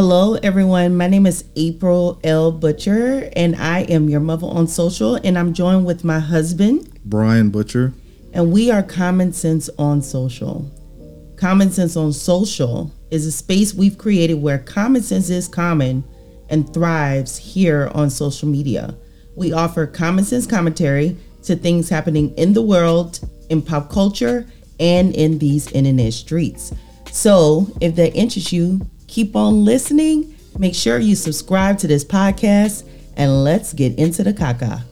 Hello, everyone. My name is April L. Butcher, and I am your mother on social. And I'm joined with my husband, Brian Butcher. And we are Common Sense on Social. Common Sense on Social is a space we've created where common sense is common and thrives here on social media. We offer common sense commentary to things happening in the world, in pop culture, and in these internet streets. So, if that interests you, keep on listening. Make sure you subscribe to this podcast and let's get into the caca.